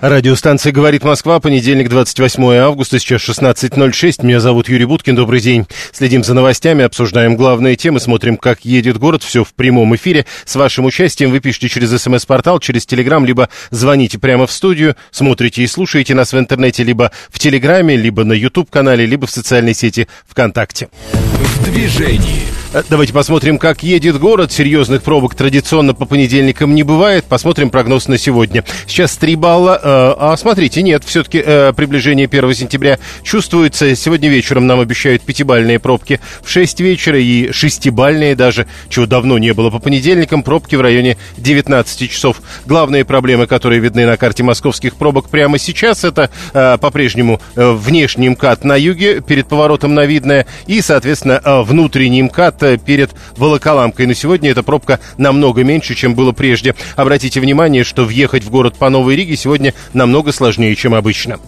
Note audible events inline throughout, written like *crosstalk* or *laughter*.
Радиостанция «Говорит Москва», понедельник, 28 августа, сейчас 16.06. Меня зовут Юрий Буткин, добрый день. Следим за новостями, обсуждаем главные темы, смотрим, как едет город. Все в прямом эфире. С вашим участием вы пишите через смс-портал, через телеграм, либо звоните прямо в студию, смотрите и слушаете нас в интернете, либо в телеграме, либо на YouTube-канале, либо в социальной сети ВКонтакте. В движении. Э, давайте посмотрим, как едет город. Серьезных пробок традиционно по понедельникам не бывает. Посмотрим прогноз на сегодня. Сейчас 3 балла. Э, а смотрите, нет, все-таки э, приближение 1 сентября чувствуется. Сегодня вечером нам обещают пятибальные пробки в 6 вечера и шестибальные даже, чего давно не было по понедельникам. Пробки в районе 19 часов. Главные проблемы, которые видны на карте московских пробок прямо сейчас, это по-прежнему внешний МКАД на юге перед поворотом на Видное и, соответственно, внутренний МКАД перед Волоколамкой. На сегодня эта пробка намного меньше, чем было прежде. Обратите внимание, что въехать в город по Новой Риге сегодня намного сложнее, чем обычно.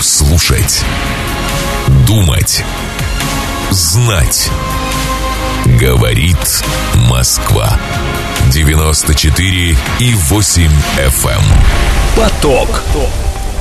Слушать. Думать. Знать. Говорит Москва. 94 и 8 FM. Эм. Поток.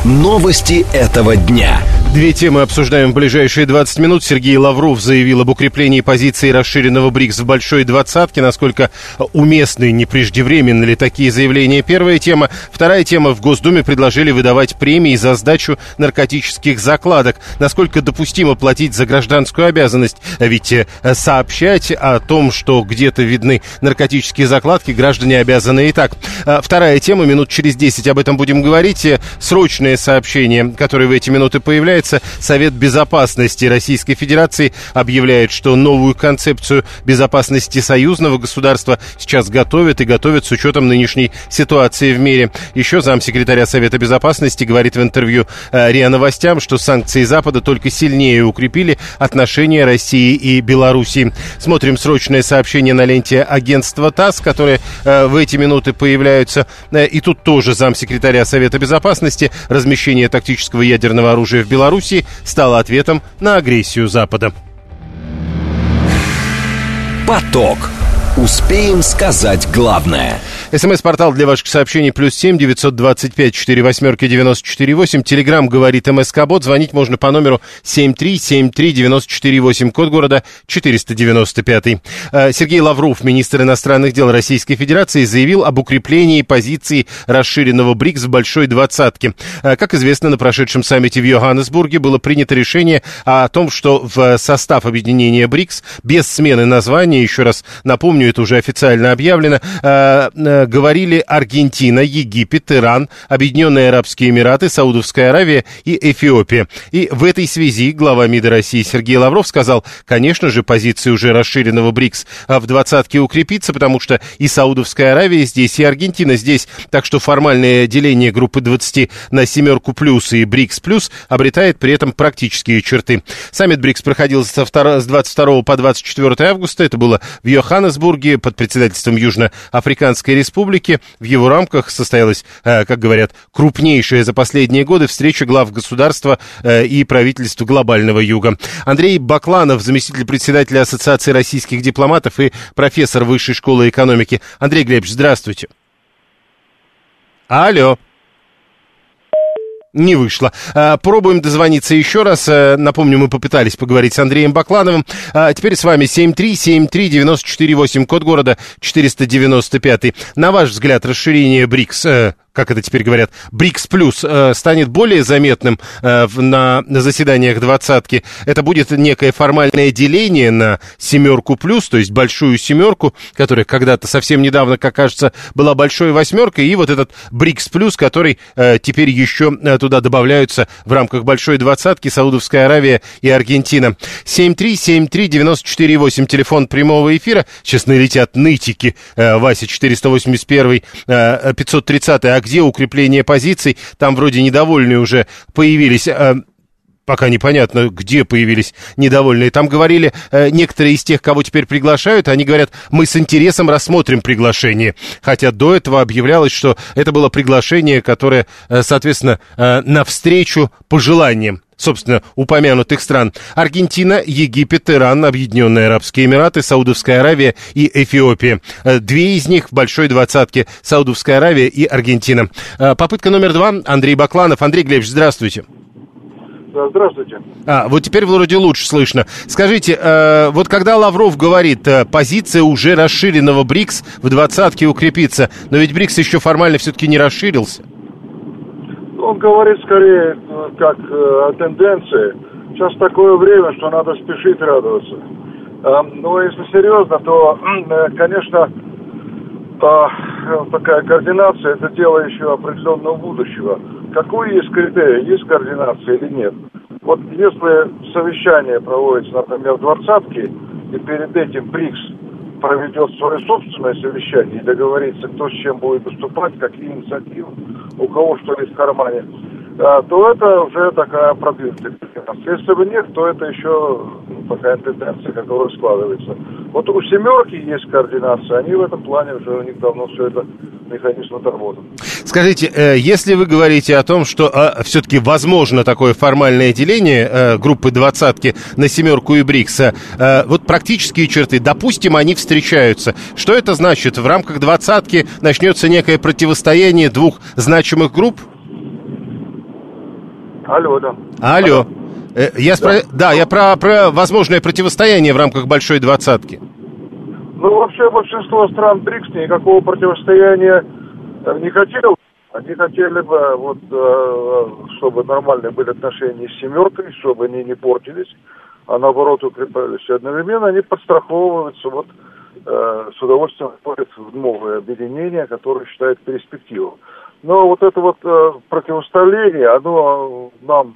Новости этого дня. Две темы обсуждаем в ближайшие 20 минут. Сергей Лавров заявил об укреплении позиции расширенного БРИКС в большой двадцатке. Насколько уместны, не преждевременны ли такие заявления? Первая тема. Вторая тема. В Госдуме предложили выдавать премии за сдачу наркотических закладок. Насколько допустимо платить за гражданскую обязанность? Ведь э, сообщать о том, что где-то видны наркотические закладки, граждане обязаны и так. А вторая тема. Минут через 10 об этом будем говорить. Срочное сообщение, которое в эти минуты появляется появляется. Совет Безопасности Российской Федерации объявляет, что новую концепцию безопасности союзного государства сейчас готовят и готовят с учетом нынешней ситуации в мире. Еще замсекретаря Совета Безопасности говорит в интервью э, РИА Новостям, что санкции Запада только сильнее укрепили отношения России и Белоруссии. Смотрим срочное сообщение на ленте агентства ТАСС, которое э, в эти минуты появляются. Э, и тут тоже замсекретаря Совета Безопасности размещение тактического ядерного оружия в Беларуси Беларуси стало ответом на агрессию Запада. Поток. Успеем сказать главное. СМС-портал для ваших сообщений плюс семь девятьсот двадцать пять четыре восьмерки девяносто четыре восемь. Телеграмм говорит МСК-бот. Звонить можно по номеру семь три семь три девяносто четыре восемь. Код города четыреста девяносто пятый. Э, Сергей Лавров, министр иностранных дел Российской Федерации, заявил об укреплении позиции расширенного БРИКС в большой двадцатке. Э, как известно, на прошедшем саммите в Йоханнесбурге было принято решение о том, что в состав объединения БРИКС без смены названия, еще раз напомню, это уже официально объявлено, говорили Аргентина, Египет, Иран, Объединенные Арабские Эмираты, Саудовская Аравия и Эфиопия. И в этой связи глава МИДа России Сергей Лавров сказал, конечно же, позиция уже расширенного БРИКС в двадцатке укрепится, потому что и Саудовская Аравия здесь, и Аргентина здесь. Так что формальное деление группы 20 на семерку плюс и БРИКС плюс обретает при этом практические черты. Саммит БРИКС проходил с 22 по 24 августа. Это было в Йоханнесбурге под председательством Южноафриканской Республики. В его рамках состоялась, э, как говорят, крупнейшая за последние годы встреча глав государства э, и правительств глобального юга. Андрей Бакланов, заместитель председателя Ассоциации российских дипломатов и профессор Высшей школы экономики. Андрей Глебович, здравствуйте. Алло. Не вышло. А, пробуем дозвониться еще раз. Э, напомню, мы попытались поговорить с Андреем Баклановым. А, теперь с вами 7373948, код города 495. На ваш взгляд, расширение БРИКС э, как это теперь говорят, БРИКС плюс э, станет более заметным э, на, на заседаниях двадцатки, это будет некое формальное деление на семерку плюс, то есть большую семерку, которая когда-то совсем недавно, как кажется, была большой восьмеркой, и вот этот БРИКС плюс, который э, теперь еще туда добавляются в рамках большой двадцатки Саудовская Аравия и Аргентина. 7373948, телефон прямого эфира. Сейчас налетят нытики. Вася 481, э, 530, а где укрепление позиций, там вроде недовольные уже появились. Э, пока непонятно, где появились недовольные. Там говорили, э, некоторые из тех, кого теперь приглашают, они говорят, мы с интересом рассмотрим приглашение. Хотя до этого объявлялось, что это было приглашение, которое, э, соответственно, э, навстречу пожеланиям собственно, упомянутых стран. Аргентина, Египет, Иран, Объединенные Арабские Эмираты, Саудовская Аравия и Эфиопия. Э, две из них в большой двадцатке. Саудовская Аравия и Аргентина. Э, попытка номер два. Андрей Бакланов. Андрей Глебович, здравствуйте. Здравствуйте. А, вот теперь вроде лучше слышно. Скажите, э, вот когда Лавров говорит, э, позиция уже расширенного БРИКС в двадцатке укрепится, но ведь БРИКС еще формально все-таки не расширился. Он говорит скорее э, как э, о тенденции. Сейчас такое время, что надо спешить радоваться. Э, но если серьезно, то, *clears throat* э, конечно, э, такая координация – это дело еще определенного будущего. Какой есть критерий, есть координация или нет? Вот если совещание проводится, например, в двадцатке, и перед этим БРИКС проведет свое собственное совещание и договорится, кто с чем будет выступать, какие инициативы, у кого что есть в кармане, а, то это уже такая продвинутая Если бы нет, то это еще ну, такая тенденция, которая складывается. Вот у семерки есть координация, они в этом плане уже у них давно все это механизм отработан. Скажите, э, если вы говорите о том, что э, все-таки возможно такое формальное деление э, группы двадцатки на семерку и БРИКСа, вот практические черты, допустим, они встречаются. Что это значит? В рамках двадцатки начнется некое противостояние двух значимых групп? Алло, да. Алло. Алло. Я да. Спро... да, я про, про возможное противостояние в рамках большой двадцатки. Ну, вообще большинство стран БРИКС никакого противостояния не хотел. Они хотели бы, вот, э, чтобы нормальные были отношения с семеркой, чтобы они не портились, а наоборот укреплялись. Одновременно они подстраховываются, вот, э, с удовольствием входят в новое объединение, которое считает перспективу. Но вот это вот э, противостояние, оно нам,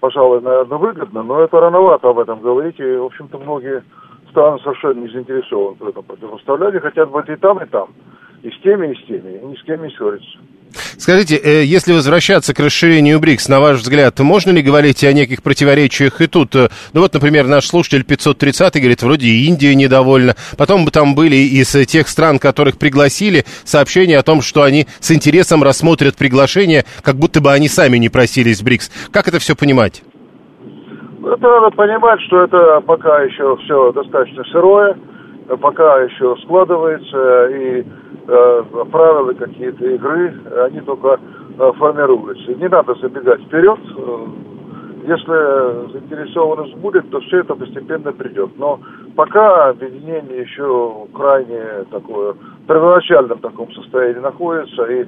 пожалуй, наверное, выгодно, но это рановато об этом говорить, и, в общем-то, многие страны совершенно не заинтересованы в этом противостоянии, хотят быть и там, и там и с теми, и с теми, и ни с кем не ссориться. Скажите, э, если возвращаться к расширению БРИКС, на ваш взгляд, можно ли говорить о неких противоречиях и тут? Э, ну вот, например, наш слушатель 530 говорит, вроде Индия недовольна. Потом бы там были из тех стран, которых пригласили, сообщения о том, что они с интересом рассмотрят приглашение, как будто бы они сами не просились в БРИКС. Как это все понимать? Это надо понимать, что это пока еще все достаточно сырое, пока еще складывается, и Э, правила какие-то игры, они только э, формируются. Не надо забегать вперед. Э, если заинтересованность будет, то все это постепенно придет. Но пока объединение еще крайне такое, в первоначальном таком состоянии находится, и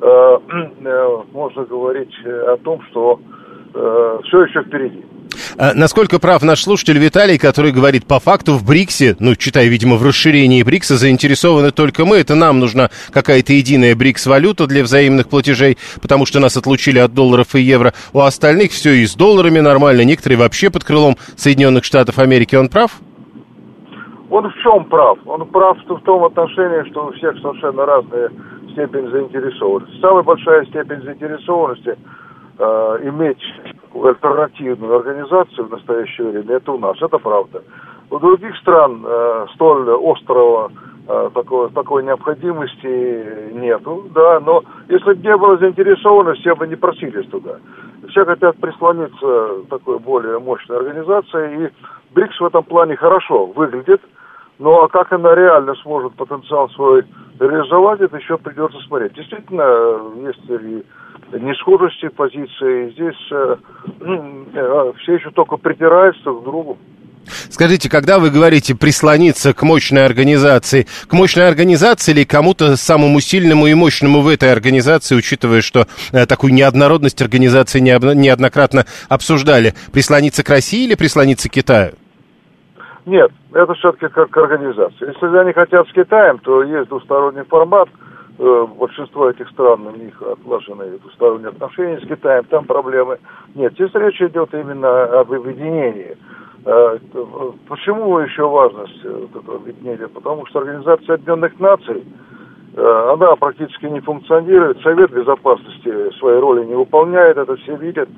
э, *clears throat* можно говорить о том, что э, все еще впереди. А, насколько прав наш слушатель Виталий, который говорит, по факту в БРИКСе, ну, читая, видимо, в расширении БРИКСа, заинтересованы только мы. Это нам нужна какая-то единая БРИКС-валюта для взаимных платежей, потому что нас отлучили от долларов и евро. У остальных все и с долларами нормально, некоторые вообще под крылом Соединенных Штатов Америки. Он прав? Он в чем прав? Он прав в том отношении, что у всех совершенно разная степень заинтересованности. Самая большая степень заинтересованности э, иметь альтернативную организацию в настоящее время, это у нас, это правда. У других стран э, столь острого э, такой, такой необходимости нету, да, но если бы не было заинтересованности, все бы не просились туда. Все хотят прислониться такой более мощной организации, и БРИКС в этом плане хорошо выглядит, но а как она реально сможет потенциал свой реализовать, это еще придется смотреть. Действительно, есть и несхожести позиции. Здесь э, э, все еще только притираются друг к другу. Скажите, когда вы говорите прислониться к мощной организации, к мощной организации или кому-то самому сильному и мощному в этой организации, учитывая, что э, такую неоднородность организации неоднократно обсуждали, прислониться к России или прислониться к Китаю? Нет, это все-таки как организация. Если они хотят с Китаем, то есть двусторонний формат – большинство этих стран, у них отлажены двусторонние отношения с Китаем, там проблемы нет. Здесь речь идет именно об объединении. Э, почему еще важность э, этого объединения? Потому что Организация Объединенных Наций, она практически не функционирует, Совет Безопасности своей роли не выполняет, это все видят.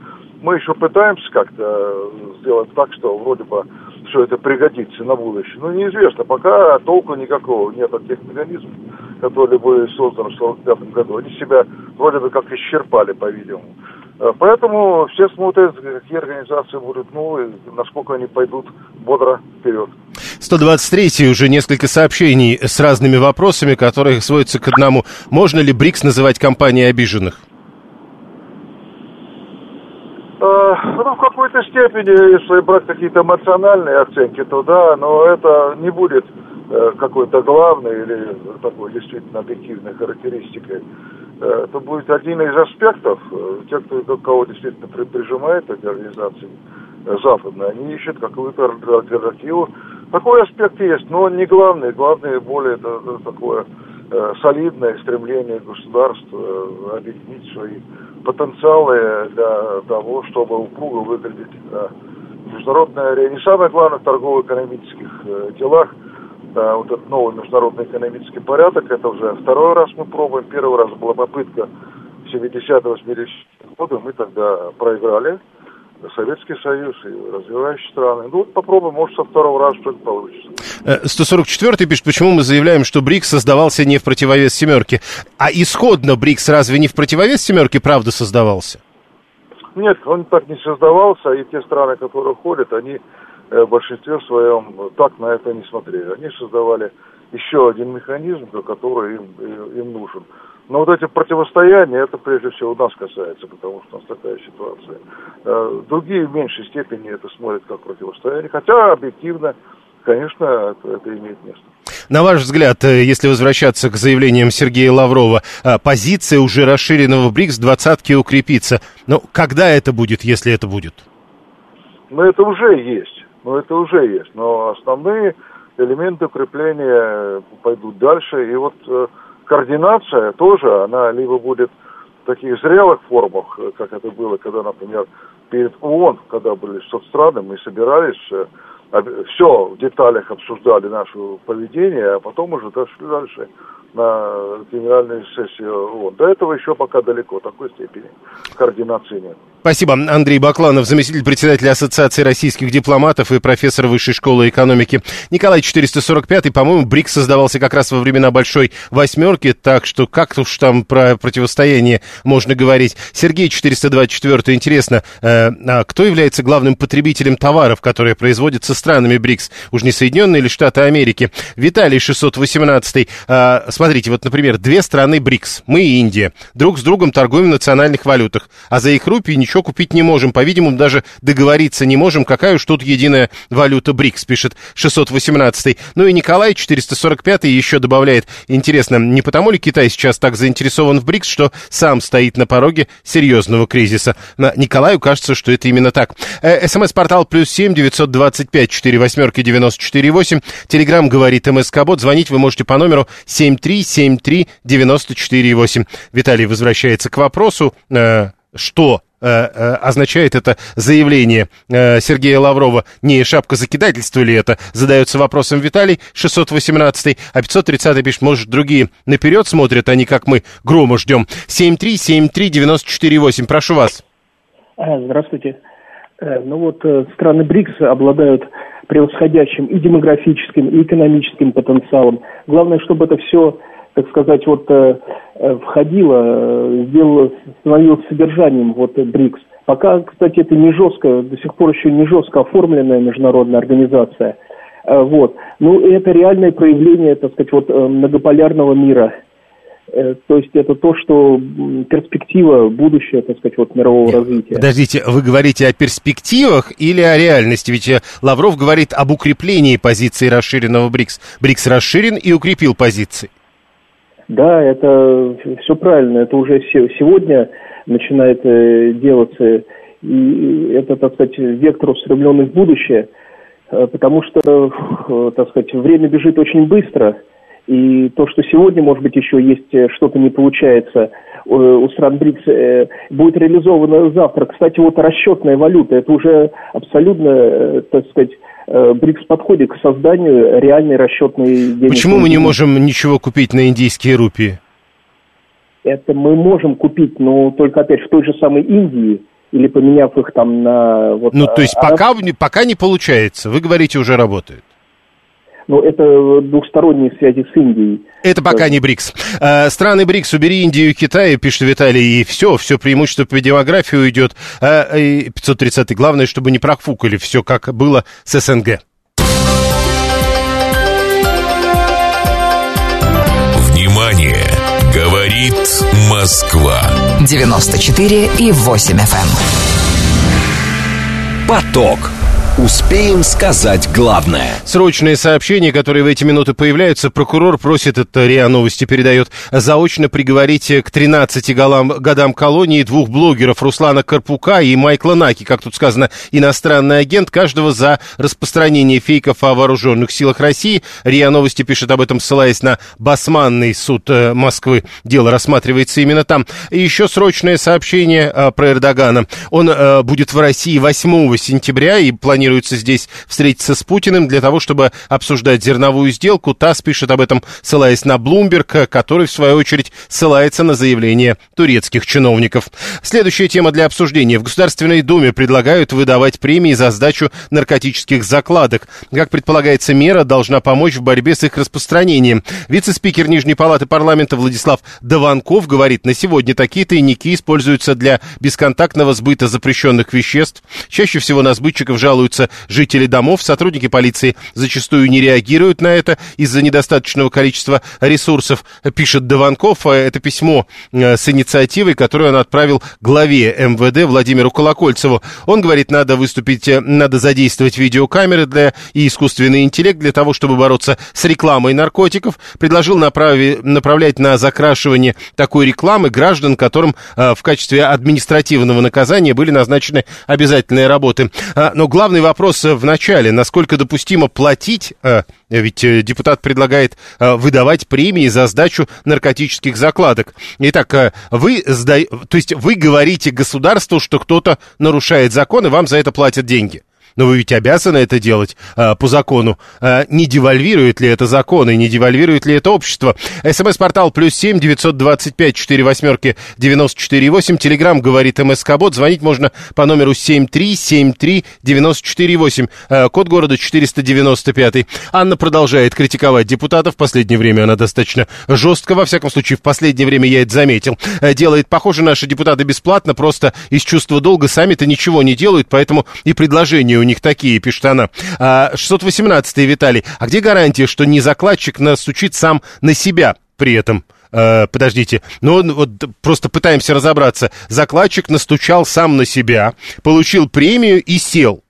мы еще пытаемся как-то сделать так, что вроде бы все это пригодится на будущее. Но неизвестно, пока толку никакого нет от тех механизмов, которые были созданы в 1945 году. Они себя вроде бы как исчерпали, по-видимому. Э, поэтому все смотрят, какие организации будут новые, насколько они пойдут бодро вперед. 123 уже несколько сообщений с разными вопросами, которые сводятся к одному. Можно ли БРИКС называть компанией обиженных? Э, ну, в какой-то степени, если брать какие-то эмоциональные оценки, то да, но это не будет э, какой-то главной или такой действительно объективной характеристикой. Э, это будет один из аспектов. Те, кто кого действительно прижимает эти организации западные, они ищут какую-то альтернативу. Такой аспект есть, но он не главный. Главное более это такое солидное стремление государства объединить свои потенциалы для того, чтобы упруго выглядеть на международной арене. И самое главное в торгово-экономических э, делах, да, вот этот новый международный экономический порядок, это уже второй раз мы пробуем. Первый раз была попытка в 70-80 годы, мы тогда проиграли. Советский Союз и развивающие страны. Ну, вот попробуем, может, со второго раза что-то получится. 144-й э, пишет, почему мы заявляем, что БРИКС создавался не в противовес семерке. А исходно БРИКС разве не в противовес семерке, правда, создавался? Нет, он так не создавался, и те страны, которые ходят, они э, в большинстве своем так на это не смотрели. Они создавали еще один механизм, который им, им нужен. Но вот эти противостояния, это прежде всего нас касается, потому что у нас такая ситуация. Э, другие в меньшей степени это смотрят как противостояние, хотя объективно, конечно, это, это имеет место. На ваш взгляд, э, если возвращаться к заявлениям Сергея Лаврова, э, позиция уже расширенного БРИКС двадцатки укрепится. Но когда это будет, если это будет? Ну, это уже есть. Ну, это уже есть. Но основные элементы укрепления пойдут дальше. И вот координация тоже, она либо будет в таких зрелых формах, э, как это было, когда, например, перед ООН, когда были соцстраны, мы собирались, э, все в деталях обсуждали наше поведение, а потом уже дошли дальше на генеральную сессию ООН. До этого еще пока далеко, такой степени координации нет. Спасибо. Андрей Бакланов, заместитель председателя Ассоциации российских дипломатов и профессор Высшей школы экономики. Николай 445, по-моему, БРИКС создавался как раз во времена Большой Восьмерки, так что как уж там про противостояние можно говорить. Сергей 424, интересно, э, а кто является главным потребителем товаров, которые производятся странами БРИКС? Уж не Соединенные или Штаты Америки? Виталий 618, э, смотрите, вот, например, две страны БРИКС, мы и Индия, друг с другом торгуем в национальных валютах, а за их рупии ничего ничего купить не можем. По-видимому, даже договориться не можем, какая уж тут единая валюта БРИКС, пишет 618. Ну и Николай 445 еще добавляет, интересно, не потому ли Китай сейчас так заинтересован в БРИКС, что сам стоит на пороге серьезного кризиса? На Николаю кажется, что это именно так. Э, СМС-портал плюс семь девятьсот двадцать пять четыре восьмерки девяносто четыре восемь. Телеграмм говорит МСК-бот. Звонить вы можете по номеру семь три семь три девяносто четыре восемь. Виталий возвращается к вопросу, э, что означает это заявление э, Сергея Лаврова? Не шапка закидательства ли это? Задается вопросом Виталий, 618 а 530 пишет, может, другие наперед смотрят, а не как мы грома ждем. 7373948, прошу вас. Здравствуйте. Ну вот страны БРИКС обладают превосходящим и демографическим, и экономическим потенциалом. Главное, чтобы это все так сказать, вот э, э входило, э, сделало, становилось содержанием вот БРИКС. Пока, кстати, это не жестко, до сих пор еще не жестко оформленная международная организация. Вот. Ну, это реальное проявление, так сказать, вот многополярного мира. То есть это то, что перспектива, будущее, так сказать, вот мирового Нет, развития. Подождите, вы говорите о перспективах или о реальности? Ведь Лавров говорит об укреплении позиции расширенного БРИКС. БРИКС расширен и укрепил позиции. Да, это все правильно. Это уже сегодня начинает э, делаться. И это, так сказать, вектор устремленный в будущее, э, потому что, э, так сказать, время бежит очень быстро. И то, что сегодня, может быть, еще есть что-то не получается у стран БРИКС, будет реализовано завтра. Кстати, вот расчетная валюта, это уже абсолютно, так сказать, БРИКС подходит к созданию реальной расчетной денежной... Почему мы не можем ничего купить на индийские рупии? Это мы можем купить, но только опять в той же самой Индии или поменяв их там на... Вот, ну, то есть а, пока, пока не получается, вы говорите, уже работает. Ну, это двухсторонние связи с Индией. Это пока не БРИКС. А, страны БРИКС, убери Индию и Китай, пишет Виталий, и все, все преимущество по демографии уйдет. А, 530 главное, чтобы не профукали все, как было с СНГ. Внимание! Говорит Москва. 94 и 8 FM. Эм. Поток. Успеем сказать главное. Срочные сообщения, которые в эти минуты появляются. Прокурор просит, это РИА Новости передает, заочно приговорить к 13 голам, годам колонии двух блогеров Руслана Карпука и Майкла Наки, как тут сказано, иностранный агент, каждого за распространение фейков о вооруженных силах России. РИА Новости пишет об этом, ссылаясь на Басманный суд э, Москвы. Дело рассматривается именно там. И еще срочное сообщение э, про Эрдогана. Он э, будет в России 8 сентября и планирует планируется здесь встретиться с Путиным для того, чтобы обсуждать зерновую сделку. ТАСС пишет об этом, ссылаясь на Блумберг, который, в свою очередь, ссылается на заявление турецких чиновников. Следующая тема для обсуждения. В Государственной Думе предлагают выдавать премии за сдачу наркотических закладок. Как предполагается, мера должна помочь в борьбе с их распространением. Вице-спикер Нижней Палаты парламента Владислав Даванков говорит, на сегодня такие тайники используются для бесконтактного сбыта запрещенных веществ. Чаще всего на сбытчиков жалуются жалуются жители домов. Сотрудники полиции зачастую не реагируют на это из-за недостаточного количества ресурсов, пишет Дованков. Э, это письмо э, с инициативой, которую он отправил главе МВД Владимиру Колокольцеву. Он говорит, надо выступить, э, надо задействовать видеокамеры для, и искусственный интеллект для того, чтобы бороться с рекламой наркотиков. Предложил направи, направлять на закрашивание такой рекламы граждан, которым в качестве административного наказания были назначены обязательные работы. но главный вопрос в начале. Насколько допустимо платить, э, ведь э, депутат предлагает э, выдавать премии за сдачу наркотических закладок. Итак, вы, сда... то есть вы говорите государству, что кто-то нарушает закон, и вам за это платят деньги. Но вы ведь обязаны это делать а, по закону. А, не девальвирует ли это закон и не девальвирует ли это общество? СМС-портал плюс семь девятьсот двадцать пять четыре восьмерки девяносто четыре восемь. Телеграмм говорит МСК Бот. Звонить можно по номеру семь три семь три девяносто четыре восемь. А, код города четыреста девяносто пятый. Анна продолжает критиковать депутатов. В последнее время она достаточно жестко, во всяком случае, в последнее время я это заметил. А, делает, похоже, наши депутаты бесплатно, просто из чувства долга сами-то ничего не делают, поэтому и предложение у них такие, пишет она. 618-й, а, Виталий. А где гарантия, что не закладчик настучит сам на себя при этом? Uh, подождите, ну вот просто пытаемся разобраться. Закладчик настучал сам на себя, получил премию и сел.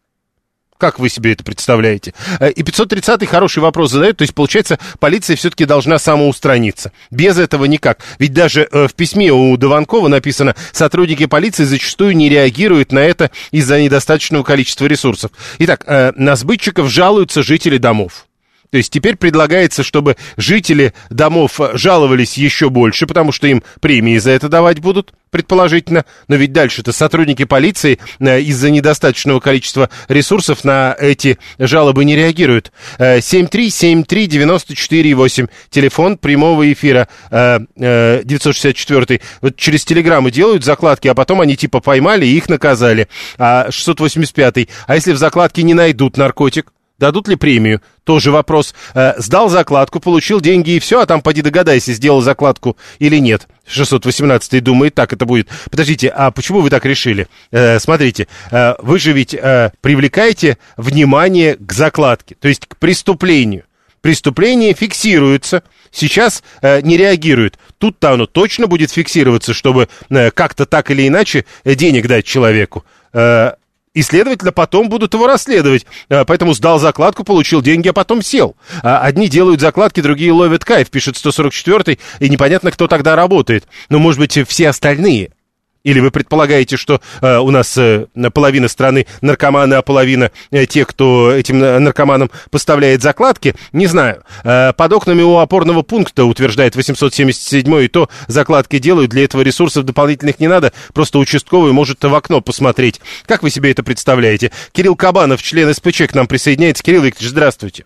Как вы себе это представляете? Э, и 530-й хороший вопрос задает. То есть, получается, полиция все-таки должна самоустраниться. Без этого никак. Ведь даже э, в письме у Дованкова написано, сотрудники полиции зачастую не реагируют на это из-за недостаточного количества ресурсов. Итак, э, на сбытчиков жалуются жители домов. То есть теперь предлагается, чтобы жители домов жаловались еще больше, потому что им премии за это давать будут, предположительно. Но ведь дальше-то сотрудники полиции э, из-за недостаточного количества ресурсов на эти жалобы не реагируют. 7373948, э, телефон прямого эфира 964. Э, вот через телеграммы делают закладки, а потом они типа поймали и их наказали. А 685. А если в закладке не найдут наркотик? Дадут ли премию? Тоже вопрос. Э, сдал закладку, получил деньги и все, а там поди догадайся, сделал закладку или нет. 618 думает, так это будет. Подождите, а почему вы так решили? Э, смотрите, э, вы же ведь э, привлекаете внимание к закладке, то есть к преступлению. Преступление фиксируется, сейчас э, не реагирует. Тут-то оно точно будет фиксироваться, чтобы э, как-то так или иначе денег дать человеку. Э, и, следовательно, потом будут его расследовать. А, поэтому сдал закладку, получил деньги, а потом сел. А, одни делают закладки, другие ловят кайф, пишет 144-й, и непонятно, кто тогда работает. Но, может быть, все остальные. Или вы предполагаете, что э, у нас э, половина страны наркоманы, а половина э, тех, кто этим наркоманам поставляет закладки? Не знаю. Э, под окнами у опорного пункта, утверждает 877 и то закладки делают, для этого ресурсов дополнительных не надо, просто участковый может в окно посмотреть. Как вы себе это представляете? Кирилл Кабанов, член СПЧ, к нам присоединяется. Кирилл Викторович, здравствуйте.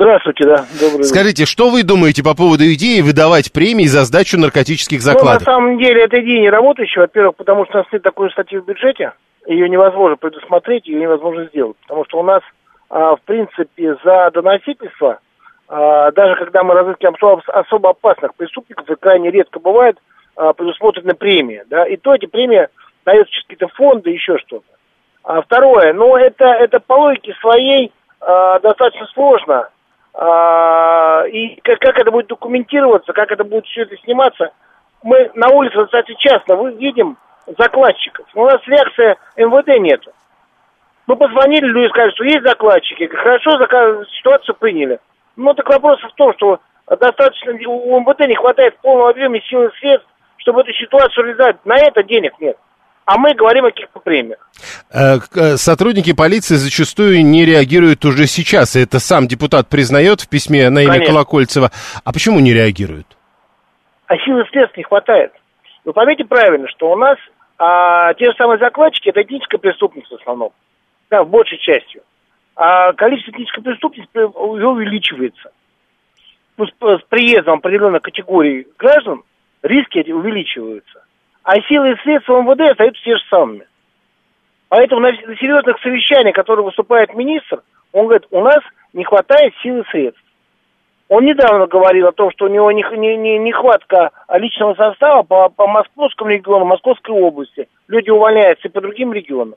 Здравствуйте, да. Добрый Скажите, что вы думаете по поводу идеи выдавать премии за сдачу наркотических закладок? Ну, на самом деле, эта идея не работающая. Во-первых, потому что у нас нет такой статьи в бюджете. ее невозможно предусмотреть, ее невозможно сделать. Потому что у нас, а, в принципе, за доносительство, а, даже когда мы разыскиваем особо, особо опасных преступников, это крайне редко бывает, а, предусмотрена премия. Да? И то эти премии даются через какие-то фонды, еще что-то. А второе, ну это, это по логике своей а, достаточно сложно. А, и как, как это будет документироваться, как это будет все это сниматься, мы на улице достаточно часто видим закладчиков. Но у нас реакция МВД нет. Мы позвонили, люди сказали, что есть закладчики. Хорошо, ситуацию приняли. Ну, так вопрос в том, что достаточно у МВД не хватает полного объема сил и средств, чтобы эту ситуацию реализовать. На это денег нет а мы говорим о каких-то премиях. Э, э, сотрудники полиции зачастую не реагируют уже сейчас. Это сам депутат признает в письме на имя Конечно. Колокольцева. А почему не реагируют? А силы средств не хватает. Вы поймите правильно, что у нас а, те же самые закладчики это этническая преступность в основном. Да, в большей частью. А количество этнической преступности увеличивается. Ну, с, с приездом определенной категории граждан риски увеличиваются а силы и средства МВД остаются те же самыми. Поэтому на, серьезных совещаниях, которые выступает министр, он говорит, у нас не хватает сил и средств. Он недавно говорил о том, что у него не, не, не, нехватка личного состава по, по Московскому региону, Московской области. Люди увольняются и по другим регионам.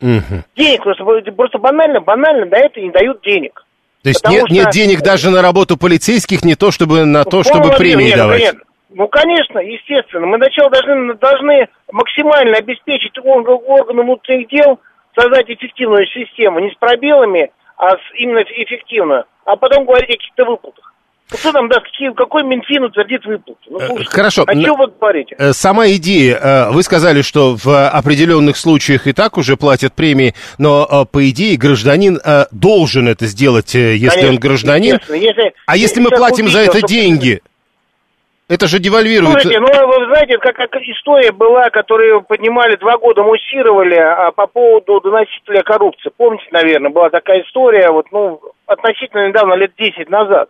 Угу. Денег просто, просто банально, банально на это не дают денег. То есть нет, что... нет денег даже на работу полицейских, не то чтобы на то, чтобы премии нет, давать? Нет, ну, конечно, естественно. Мы сначала должны, должны максимально обеспечить органы внутренних дел, создать эффективную систему, не с пробелами, а с именно эффективно, а потом говорить о каких-то выплатах. Ну, кто нам даст, какие, какой Минфин утвердит выплаты? Ну, э, слушайте, Хорошо. О чем вы говорите? Э, сама идея, э, вы сказали, что в определенных случаях и так уже платят премии, но по идее гражданин должен это сделать, если Конечно, он гражданин. Если, а если, если мы платим за это деньги, это же девальвирует. Слушайте, ну вы знаете, как, как история была, которую поднимали два года, муссировали а, по поводу доносителя коррупции. Помните, наверное, была такая история, вот, ну, относительно недавно, лет 10 назад.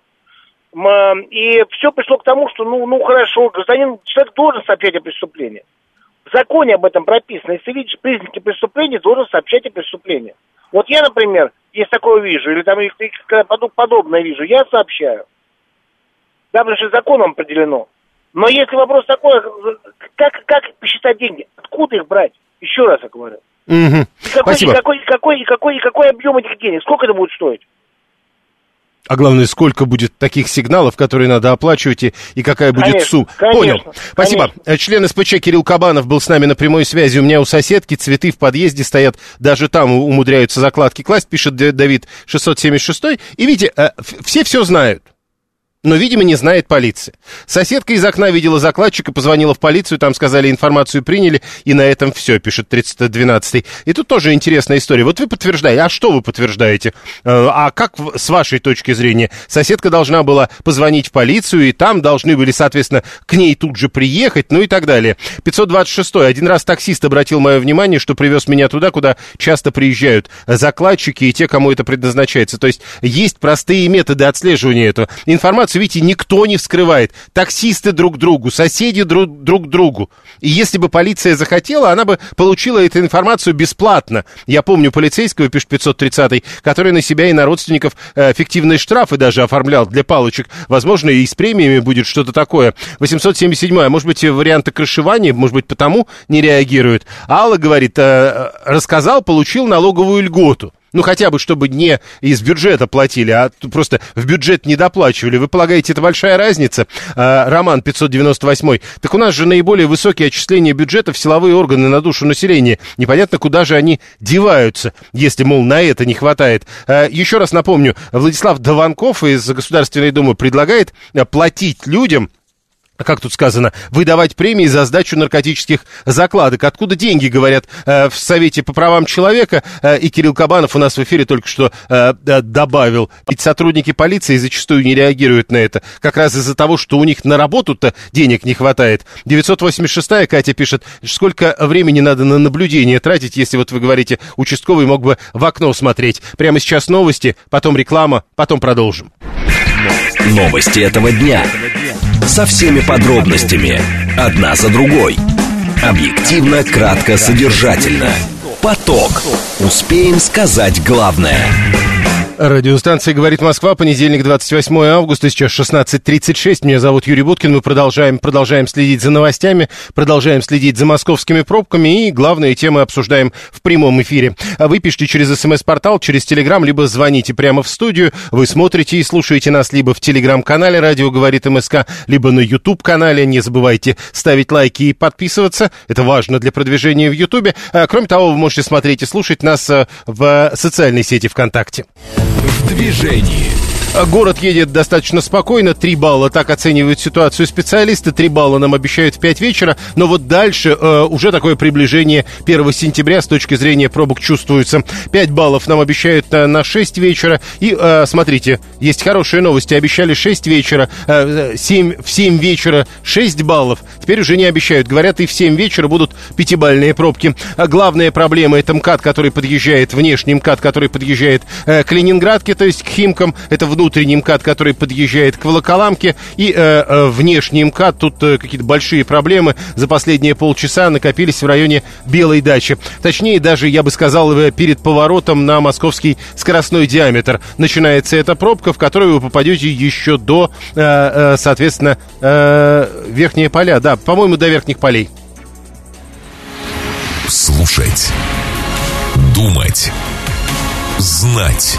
И все пришло к тому, что, ну, ну хорошо, гражданин, человек должен сообщать о преступлении. В законе об этом прописано. Если видишь признаки преступления, должен сообщать о преступлении. Вот я, например, если такое вижу, или там подобное вижу, я сообщаю. Потому что законом определено. Но если вопрос такой, как, как посчитать деньги? Откуда их брать? Еще раз я говорю. Угу. И какой, Спасибо. И какой, и какой, и какой, и какой объем этих денег? Сколько это будет стоить? А главное, сколько будет таких сигналов, которые надо оплачивать, и, и какая будет конечно, сумма. Понял. Спасибо. Конечно. Член СПЧ Кирилл Кабанов был с нами на прямой связи. У меня у соседки цветы в подъезде стоят, даже там умудряются закладки класть, пишет Давид 676. И видите, э, все все знают но, видимо, не знает полиция. Соседка из окна видела закладчика, позвонила в полицию, там сказали, информацию приняли, и на этом все, пишет 312 И тут тоже интересная история. Вот вы подтверждаете, а что вы подтверждаете? Э, а как с вашей точки зрения? Соседка должна была позвонить в полицию, и там должны были, соответственно, к ней тут же приехать, ну и так далее. 526 Один раз таксист обратил мое внимание, что привез меня туда, куда часто приезжают закладчики и те, кому это предназначается. То есть есть простые методы отслеживания этого. Информацию видите, никто не вскрывает. Таксисты друг другу, соседи друг, друг другу. И если бы полиция захотела, она бы получила эту информацию бесплатно. Я помню полицейского, пишет 530 который на себя и на родственников э, фиктивные штрафы даже оформлял для палочек. Возможно, и с премиями будет что-то такое. 877 а может быть, варианты крышевания, может быть, потому не реагируют. Алла говорит, э, рассказал, получил налоговую льготу. Ну, хотя бы, чтобы не из бюджета платили, а просто в бюджет не доплачивали. Вы полагаете, это большая разница? А, Роман 598. Так у нас же наиболее высокие отчисления бюджета в силовые органы на душу населения. Непонятно, куда же они деваются, если, мол, на это не хватает. А, еще раз напомню, Владислав Даванков из Государственной Думы предлагает а, платить людям как тут сказано, выдавать премии за сдачу наркотических закладок. Откуда деньги, говорят э, в Совете по правам человека. Э, и Кирилл Кабанов у нас в эфире только что э, добавил. Ведь сотрудники полиции зачастую не реагируют на это. Как раз из-за того, что у них на работу-то денег не хватает. 986-я Катя пишет, сколько времени надо на наблюдение тратить, если вот вы говорите, участковый мог бы в окно смотреть. Прямо сейчас новости, потом реклама, потом продолжим. Новости этого дня со всеми подробностями. Одна за другой. Объективно, кратко, содержательно. Поток. Успеем сказать главное. Радиостанция «Говорит Москва», понедельник, 28 августа, сейчас 16.36. Меня зовут Юрий Буткин. Мы продолжаем, продолжаем следить за новостями, продолжаем следить за московскими пробками и главные темы обсуждаем в прямом эфире. А вы пишите через смс-портал, через телеграм, либо звоните прямо в студию. Вы смотрите и слушаете нас либо в телеграм-канале «Радио говорит МСК», либо на YouTube-канале. Не забывайте ставить лайки и подписываться. Это важно для продвижения в YouTube. А, кроме того, вы можете смотреть и слушать нас а, в социальной сети ВКонтакте в движении. Город едет достаточно спокойно, 3 балла, так оценивают ситуацию специалисты, 3 балла нам обещают в 5 вечера, но вот дальше э, уже такое приближение 1 сентября с точки зрения пробок чувствуется. 5 баллов нам обещают на, на 6 вечера, и э, смотрите, есть хорошие новости, обещали 6 вечера, э, 7, в 7 вечера 6 баллов, теперь уже не обещают, говорят, и в 7 вечера будут пятибальные пробки. А главная проблема это МКАД, который подъезжает, внешний МКАД, который подъезжает э, к Ленинградке, то есть к Химкам, это внутренний внутренний МКАД, который подъезжает к Волоколамке, и э, э, внешний МКАД. Тут э, какие-то большие проблемы за последние полчаса накопились в районе Белой дачи. Точнее, даже, я бы сказал, э, перед поворотом на московский скоростной диаметр. Начинается эта пробка, в которую вы попадете еще до, э, э, соответственно, э, верхние поля. Да, по-моему, до верхних полей. Слушать. Думать. Знать.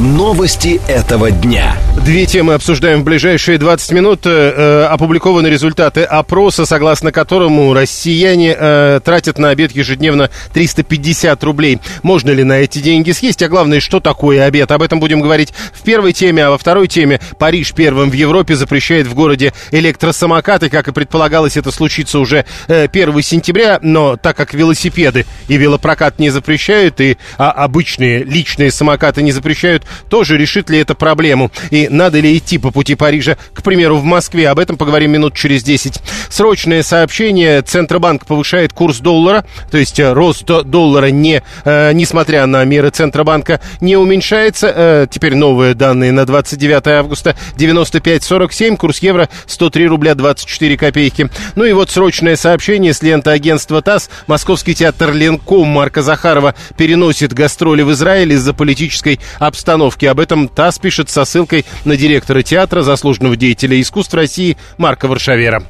Новости этого дня. Две темы обсуждаем в ближайшие 20 минут. Э, э, опубликованы результаты опроса, согласно которому россияне э, тратят на обед ежедневно 350 рублей. Можно ли на эти деньги съесть? А главное, что такое обед? Об этом будем говорить в первой теме. А во второй теме Париж первым в Европе запрещает в городе электросамокаты. Как и предполагалось, это случится уже э, 1 сентября. Но так как велосипеды и велопрокат не запрещают, и а, обычные личные самокаты не запрещают, тоже решит ли это проблему. И надо ли идти по пути Парижа, к примеру, в Москве. Об этом поговорим минут через 10. Срочное сообщение. Центробанк повышает курс доллара, то есть э, рост доллара, не, э, несмотря на меры Центробанка, не уменьшается. Э, теперь новые данные на 29 августа. 95.47, курс евро 103 рубля 24 копейки. Ну и вот срочное сообщение с ленты агентства ТАСС. Московский театр Ленком Марка Захарова переносит гастроли в Израиль из-за политической обстановки постановки. Об этом ТАСС пишет со ссылкой на директора театра, заслуженного деятеля искусств России Марка Варшавера.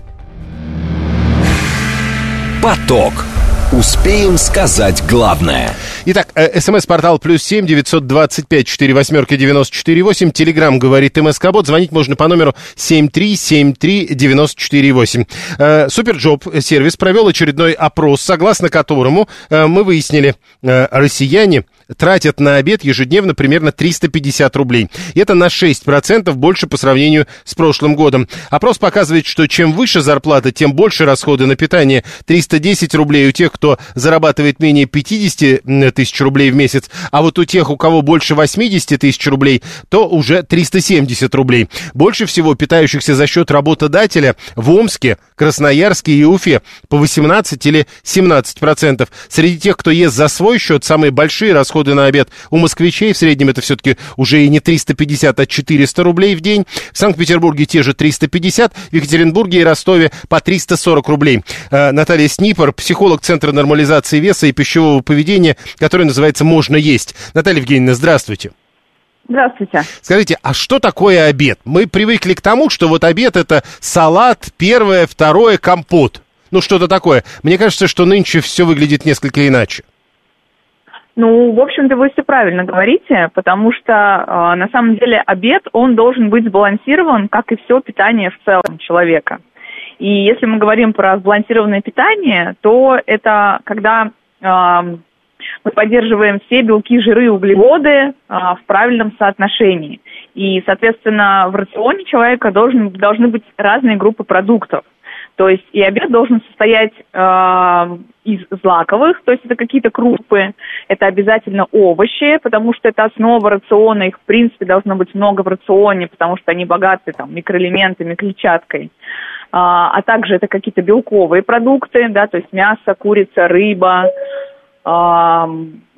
Поток. Успеем сказать главное. Итак, э, смс-портал плюс семь девятьсот двадцать пять четыре восьмерки девяносто четыре восемь. Телеграмм говорит МСК Бот. Звонить можно по номеру семь три семь три девяносто четыре восемь. Э, SuperJob сервис провел очередной опрос, согласно которому э, мы выяснили, россияне тратят на обед ежедневно примерно 350 рублей. Это на 6% больше по сравнению с прошлым годом. Опрос показывает, что чем выше зарплата, тем больше расходы на питание. 310 рублей у тех, кто зарабатывает менее 50 тысяч рублей в месяц, а вот у тех, у кого больше 80 тысяч рублей, то уже 370 рублей. Больше всего питающихся за счет работодателя в Омске, Красноярске и Уфе по 18 или 17 процентов. Среди тех, кто ест за свой счет, самые большие расходы расходы на обед у москвичей в среднем это все-таки уже и не 350, а 400 рублей в день. В Санкт-Петербурге те же 350, в Екатеринбурге и Ростове по 340 рублей. Э, Наталья Снипер, психолог Центра нормализации веса и пищевого поведения, который называется «Можно есть». Наталья Евгеньевна, здравствуйте. Здравствуйте. Скажите, а что такое обед? Мы привыкли к тому, что вот обед это салат, первое, второе, компот. Ну, что-то такое. Мне кажется, что нынче все выглядит несколько иначе. Ну, в общем-то, вы все правильно говорите, потому что э, на самом деле обед, он должен быть сбалансирован, как и все питание в целом человека. И если мы говорим про сбалансированное питание, то это когда э, мы поддерживаем все белки, жиры углеводы э, в правильном соотношении. И, соответственно, в рационе человека должен, должны быть разные группы продуктов. То есть и обед должен состоять э, из злаковых, то есть это какие-то крупы, это обязательно овощи, потому что это основа рациона, их в принципе должно быть много в рационе, потому что они богаты там микроэлементами, клетчаткой. А, а также это какие-то белковые продукты, да, то есть мясо, курица, рыба, а,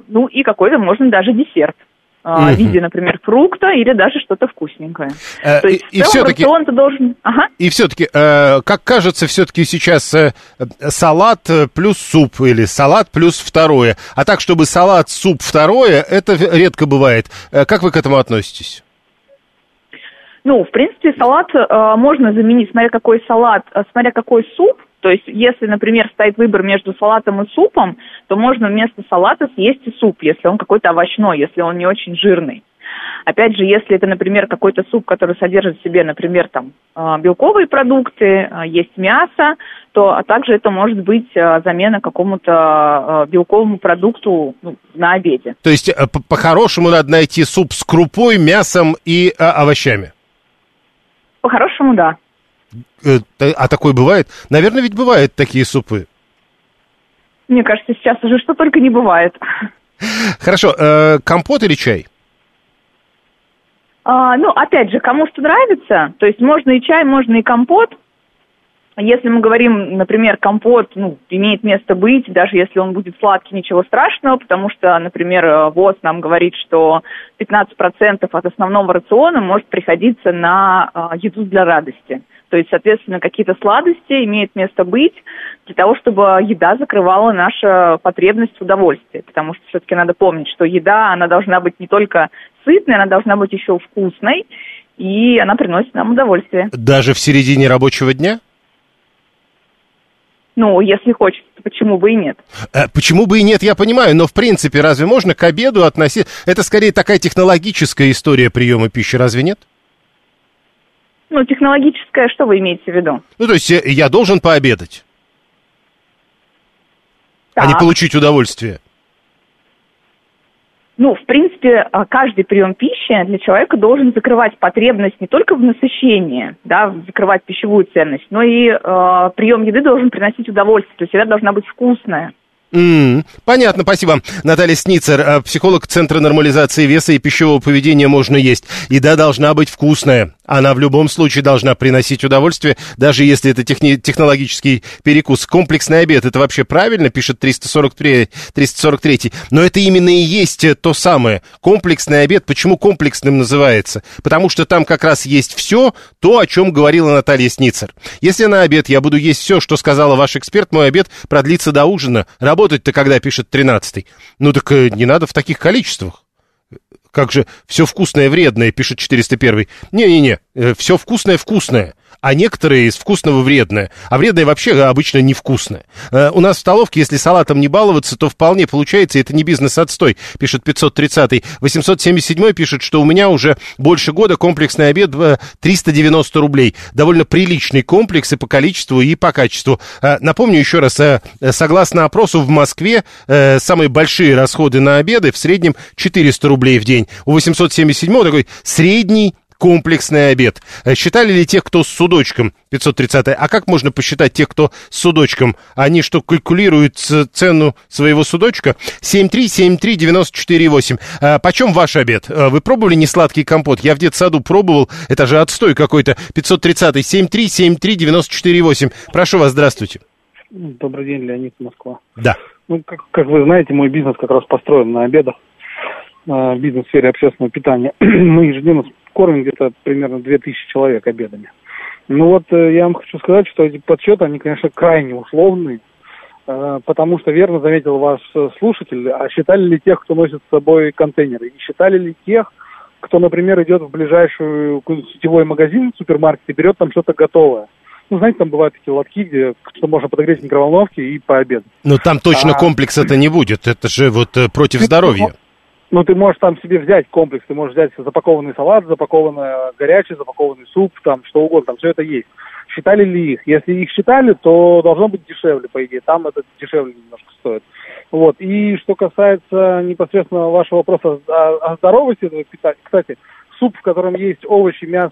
ну и какой-то можно даже десерт. А, в виде, например, фрукта или даже что-то вкусненькое. Э, То есть и- в целом всё-таки- рацион ты должен... Ага. И все-таки, э, как кажется, все-таки сейчас э, э, салат э, плюс суп или салат плюс второе. А так, чтобы салат, суп, второе, это редко бывает. Э, как вы к этому относитесь? Ну, в принципе, салат э, можно заменить, смотря какой салат, э, смотря какой суп. То есть, если, например, стоит выбор между салатом и супом, то можно вместо салата съесть и суп, если он какой-то овощной, если он не очень жирный. Опять же, если это, например, какой-то суп, который содержит в себе, например, там э, белковые продукты, э, есть мясо, то а также это может быть э, замена какому-то белковому продукту ну, на обеде. То есть, э, по- по-хорошему надо найти суп с крупой, мясом и овощами. По-хорошему, да. Э, а такое бывает? Наверное, ведь бывают такие супы. Мне кажется, сейчас уже что только не бывает. Хорошо, э, компот или чай? А, ну, опять же, кому что нравится, то есть можно и чай, можно и компот. Если мы говорим, например, компот, ну, имеет место быть, даже если он будет сладкий, ничего страшного, потому что, например, э, ВОЗ нам говорит, что 15% от основного рациона может приходиться на еду для радости. То есть, соответственно, какие-то сладости имеют место быть для того, чтобы еда закрывала нашу потребность в удовольствии. Потому что все-таки надо помнить, что еда, она должна быть не только сытной, она должна быть еще вкусной, и она приносит нам удовольствие. Даже в середине рабочего дня? Ну, если хочется, почему бы и нет? Э, Почему бы и нет, я понимаю, но в принципе разве можно к обеду относить... Это скорее такая технологическая история приема пищи, разве нет? Ну, технологическое, что вы имеете в виду? Ну, то есть э, я должен пообедать, а не Так. получить удовольствие. Ну, в принципе, а, каждый прием пищи для человека должен закрывать потребность не только в насыщении, да, закрывать пищевую ценность, но и э, прием еды должен приносить удовольствие, то есть еда должна быть вкусная. М, Понятно, спасибо. Наталья Сницер, э, психолог Центра нормализации веса и пищевого поведения «Можно есть». Еда должна быть вкусная. Она в любом случае должна приносить удовольствие, даже если это техни- технологический перекус. Комплексный обед, это вообще правильно, пишет 343, 343. Но это именно и есть э, то самое. Комплексный обед. Почему комплексным называется? Потому что там как раз есть все то, о чем говорила Наталья Сницер. Если на обед я буду есть все, что сказала ваш эксперт, мой обед продлится до ужина. Работать-то когда, пишет 13 Ну так э, не надо в таких количествах. Как же все вкусное вредное, пишет 401. Не-не-не, все вкусное вкусное. А некоторые из вкусного вредное. А вредное вообще обычно невкусное. Э, у нас в столовке, если салатом не баловаться, то вполне получается, это не бизнес-отстой, пишет 530 877 пишет, что у меня уже больше года комплексный обед э, 390 рублей. Довольно приличный комплекс и по количеству, и по качеству. Э, напомню еще раз, э, э, согласно опросу в Москве, э, самые большие расходы на обеды в среднем 400 рублей в день. У 877 такой средний комплексный обед. Э, Считали ли тех, кто с судочком, 530 А как можно посчитать тех, кто с судочком? Они что, калькулируют цену своего судочка? 7373948. А, почем ваш обед? А, Вы пробовали несладкий компот? Я в детсаду пробовал. Это же отстой какой-то. 530 7373948. Прошу вас, здравствуйте. Добрый день, Леонид, Москва. Да. Ну, как, как вы знаете, мой бизнес как раз построен на обедах. Э, Бизнес в сфере общественного питания. *clears throat* Мы ежедневно кормим где-то примерно 2000 человек обедами. Ну вот, э, я вам хочу сказать, что эти подсчеты, они, конечно, крайне условные, э, потому что верно заметил ваш э, слушатель, а считали ли тех, кто носит с собой контейнеры, и считали ли тех, кто, например, идет в ближайший какой-нибудь сетевой магазин, супермаркет и берет там что-то готовое. Ну, знаете, там бывают такие лотки, где что можно подогреть в микроволновке и пообедать. Но там точно А. комплекса-то не будет. Это же вот против здоровья. Ну, ты можешь там себе взять комплекс, ты можешь взять запакованный салат, запакованный горячий, запакованный суп, там что угодно, там все это есть. Считали ли их? Если их считали, то должно быть дешевле, по идее. Там это дешевле немножко стоит. Вот. И что касается непосредственно вашего вопроса о, о здоровости этого питания, кстати, суп, в котором есть овощи, мясо...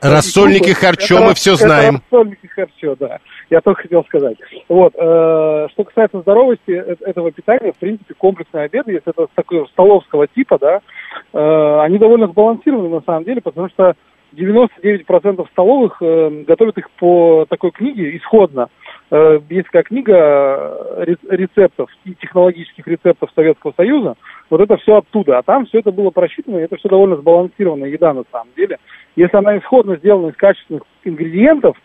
и харчо, это мы рас- всё это знаем. рассольники, харчо, да. Я только хотел сказать. Вот. э, что касается здоровости э- этого питания, в принципе, комплексные обеды, если это такого столовского типа, да, э, они довольно сбалансированы на самом деле, потому что 99% столовых э, готовят их по такой книге исходно. Э, есть такая книга э, рецептов и технологических рецептов Советского Союза. Вот это все оттуда. А там все это было просчитано, и это все довольно сбалансированная еда на самом деле. Если она исходно сделана из качественных ингредиентов,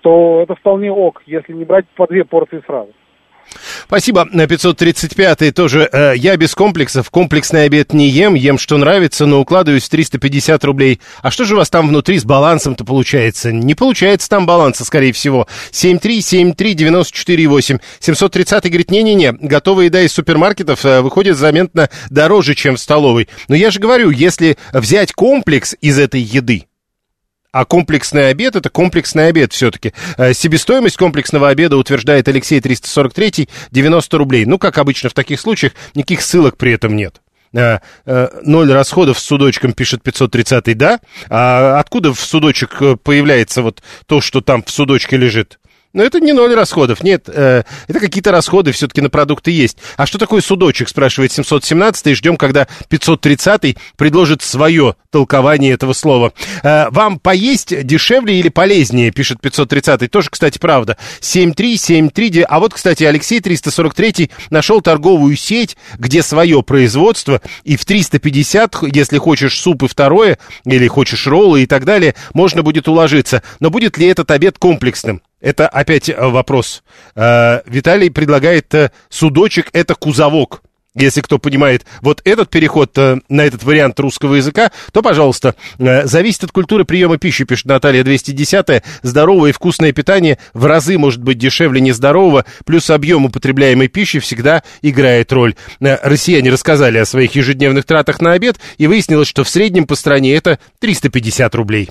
то это вполне ок, если не брать по две порции сразу. Спасибо. На 535-й тоже э, я без комплексов. Комплексный обед не ем, ем что нравится, но укладываюсь в 350 рублей. А что же у вас там внутри с балансом-то получается? Не получается там баланса, скорее всего. 7373948. 730 говорит, не-не-не, готовая еда из супермаркетов э, выходит заметно дороже, чем в столовой. Но я же говорю, если взять комплекс из этой еды, а комплексный обед это комплексный обед все-таки. Э, себестоимость комплексного обеда утверждает Алексей 343 90 рублей. Ну, как обычно в таких случаях, никаких ссылок при этом нет. Э, э, ноль расходов с судочком, пишет 530 да? А откуда в судочек появляется вот то, что там в судочке лежит? Но это не ноль расходов, нет, э, это какие-то расходы все-таки на продукты есть. А что такое судочек, спрашивает 717 и ждем, когда 530 предложит свое толкование этого слова. Э, вам поесть дешевле или полезнее, пишет 530 тоже, кстати, правда. 7373, а вот, кстати, Алексей 343 нашел торговую сеть, где свое производство, и в 350, если хочешь суп и второе, или хочешь роллы и так далее, можно будет уложиться. Но будет ли этот обед комплексным? Это опять э, вопрос. Э, Виталий предлагает э, судочек, это кузовок. Если кто понимает вот этот переход на этот вариант русского языка, то, пожалуйста, зависит от культуры приема пищи, пишет Наталья 210 Здоровое и вкусное питание в разы может быть дешевле нездорового, плюс объем употребляемой пищи всегда играет роль. Россияне рассказали о своих ежедневных тратах на обед, и выяснилось, что в среднем по стране это 350 рублей.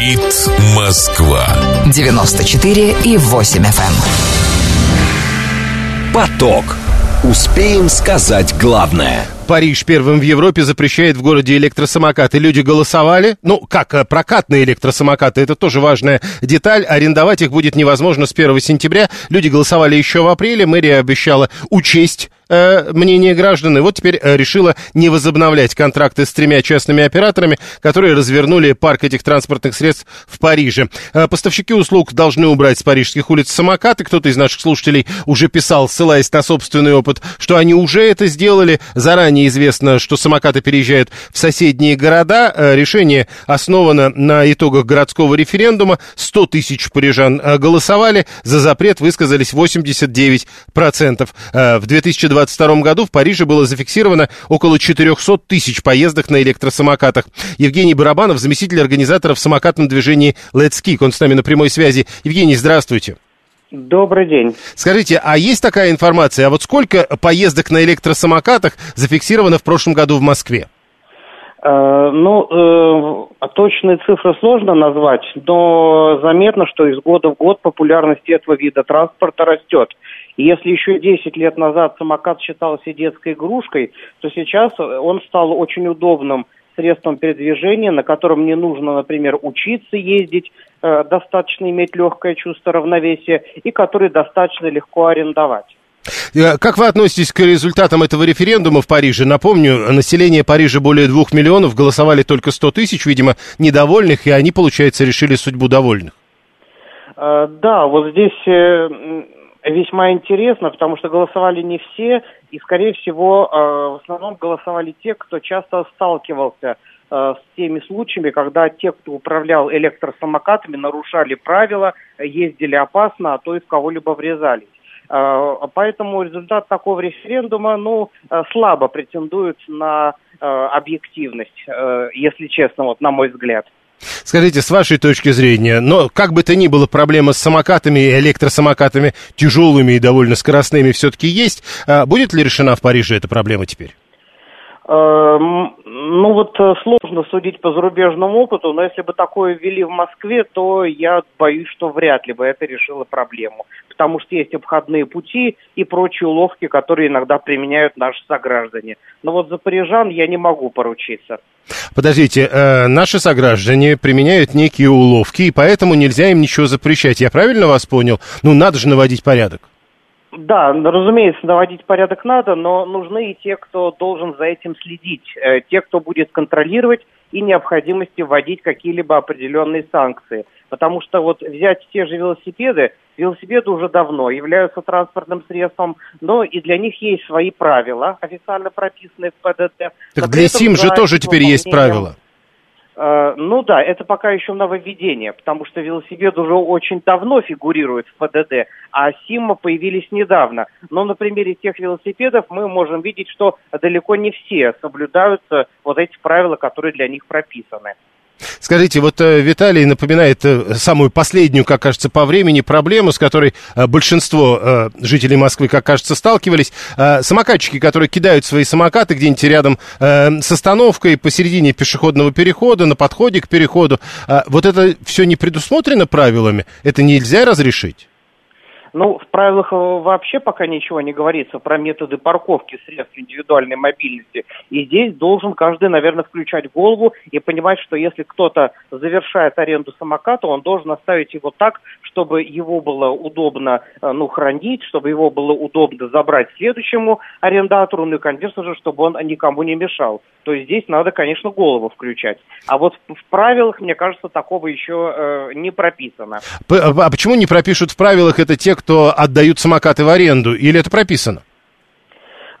Говорит Москва. 94 и 8 FM. Эм. Поток. Успеем сказать главное. Париж первым в Европе запрещает в городе электросамокаты. Люди голосовали. Ну, как э, прокатные электросамокаты, это тоже важная деталь. Арендовать их будет невозможно с 1 сентября. Люди голосовали еще в апреле. Мэрия обещала учесть э, мнение граждан. И вот теперь э, решила не возобновлять контракты с тремя частными операторами, которые развернули парк этих транспортных средств в Париже. Э, поставщики услуг должны убрать с парижских улиц самокаты. Кто-то из наших слушателей уже писал, ссылаясь на собственный опыт, что они уже это сделали. Заранее известно, что самокаты переезжают в соседние города. Решение основано на итогах городского референдума. 100 тысяч парижан голосовали. За запрет высказались 89%. Э, в 2022 году в Париже было зафиксировано около 400 тысяч поездок на электросамокатах. Евгений Барабанов, заместитель организатора в самокатном движении Let's Kick. Он с нами на прямой связи. Евгений, здравствуйте. Добрый день. Скажите, а есть такая информация, а вот сколько поездок на электросамокатах зафиксировано в прошлом году в Москве? Э, ну, э, точные цифры сложно назвать, но заметно, что из года в год популярность этого вида транспорта растет. И если еще 10 лет назад самокат считался детской игрушкой, то сейчас он стал очень удобным средством передвижения, на котором не нужно, например, учиться ездить, э, достаточно иметь легкое чувство равновесия, и который достаточно легко арендовать. Э, как вы относитесь к результатам этого референдума в Париже? Напомню, население Парижа более двух миллионов, голосовали только 100 тысяч, видимо, недовольных, и они, получается, решили судьбу довольных. Э, да, вот здесь э, весьма интересно, потому что голосовали не все, и, скорее всего, э, в основном голосовали те, кто часто сталкивался э, с теми случаями, когда те, кто управлял электросамокатами, нарушали правила, ездили опасно, а то и в кого-либо врезались. Э, поэтому результат такого референдума, ну, слабо претендует на объективность, если честно, вот на мой взгляд. Скажите, с вашей точки зрения, но как бы то ни было, проблема с самокатами и электросамокатами, тяжелыми и довольно скоростными, все-таки есть. А будет ли решена в Париже эта проблема теперь? Эм, ну вот э, сложно судить по зарубежному опыту, но если бы такое ввели в Москве, то я боюсь, что вряд ли бы это решило проблему. Потому что есть обходные пути и прочие уловки, которые иногда применяют наши сограждане. Но вот за парижан я не могу поручиться. Подождите, э, наши сограждане применяют некие уловки, и поэтому нельзя им ничего запрещать. Я правильно вас понял? Ну, надо же наводить порядок. Да, разумеется, наводить порядок надо, но нужны и те, кто должен за этим следить, э, те, кто будет контролировать и необходимости вводить какие-либо определенные санкции. Потому что вот взять те же велосипеды, велосипеды уже давно являются транспортным средством, но и для них есть свои правила, официально прописанные в ПДД. Так для СИМ же тоже теперь есть правила. Э, ну да, это пока еще нововведение, потому что велосипед уже очень давно фигурирует в ПДД, а СИМа появились недавно. Но на примере тех велосипедов мы можем видеть, что далеко не все соблюдаются вот эти правила, которые для них прописаны. Скажите, вот э, Виталий напоминает э, самую последнюю, как кажется, по времени проблему, с которой э, большинство жителей Москвы, как кажется, сталкивались. Самокатчики, которые кидают свои самокаты где-нибудь рядом с остановкой, посередине пешеходного перехода, на подходе к переходу. Вот это все не предусмотрено правилами? Это нельзя разрешить? Ну, в правилах э, вообще пока ничего не говорится про методы парковки средств индивидуальной мобильности. И здесь должен каждый, наверное, включать голову и понимать, что если кто-то завершает аренду самоката, он должен оставить его так, чтобы его было удобно э, ну, хранить, чтобы его было удобно забрать следующему арендатору, ну и, конечно же, чтобы он никому не мешал. То есть здесь надо, конечно, голову включать. А вот в правилах, мне кажется, такого еще э, не прописано. А почему не пропишут в правилах это те, кто отдают самокаты в аренду, или это прописано?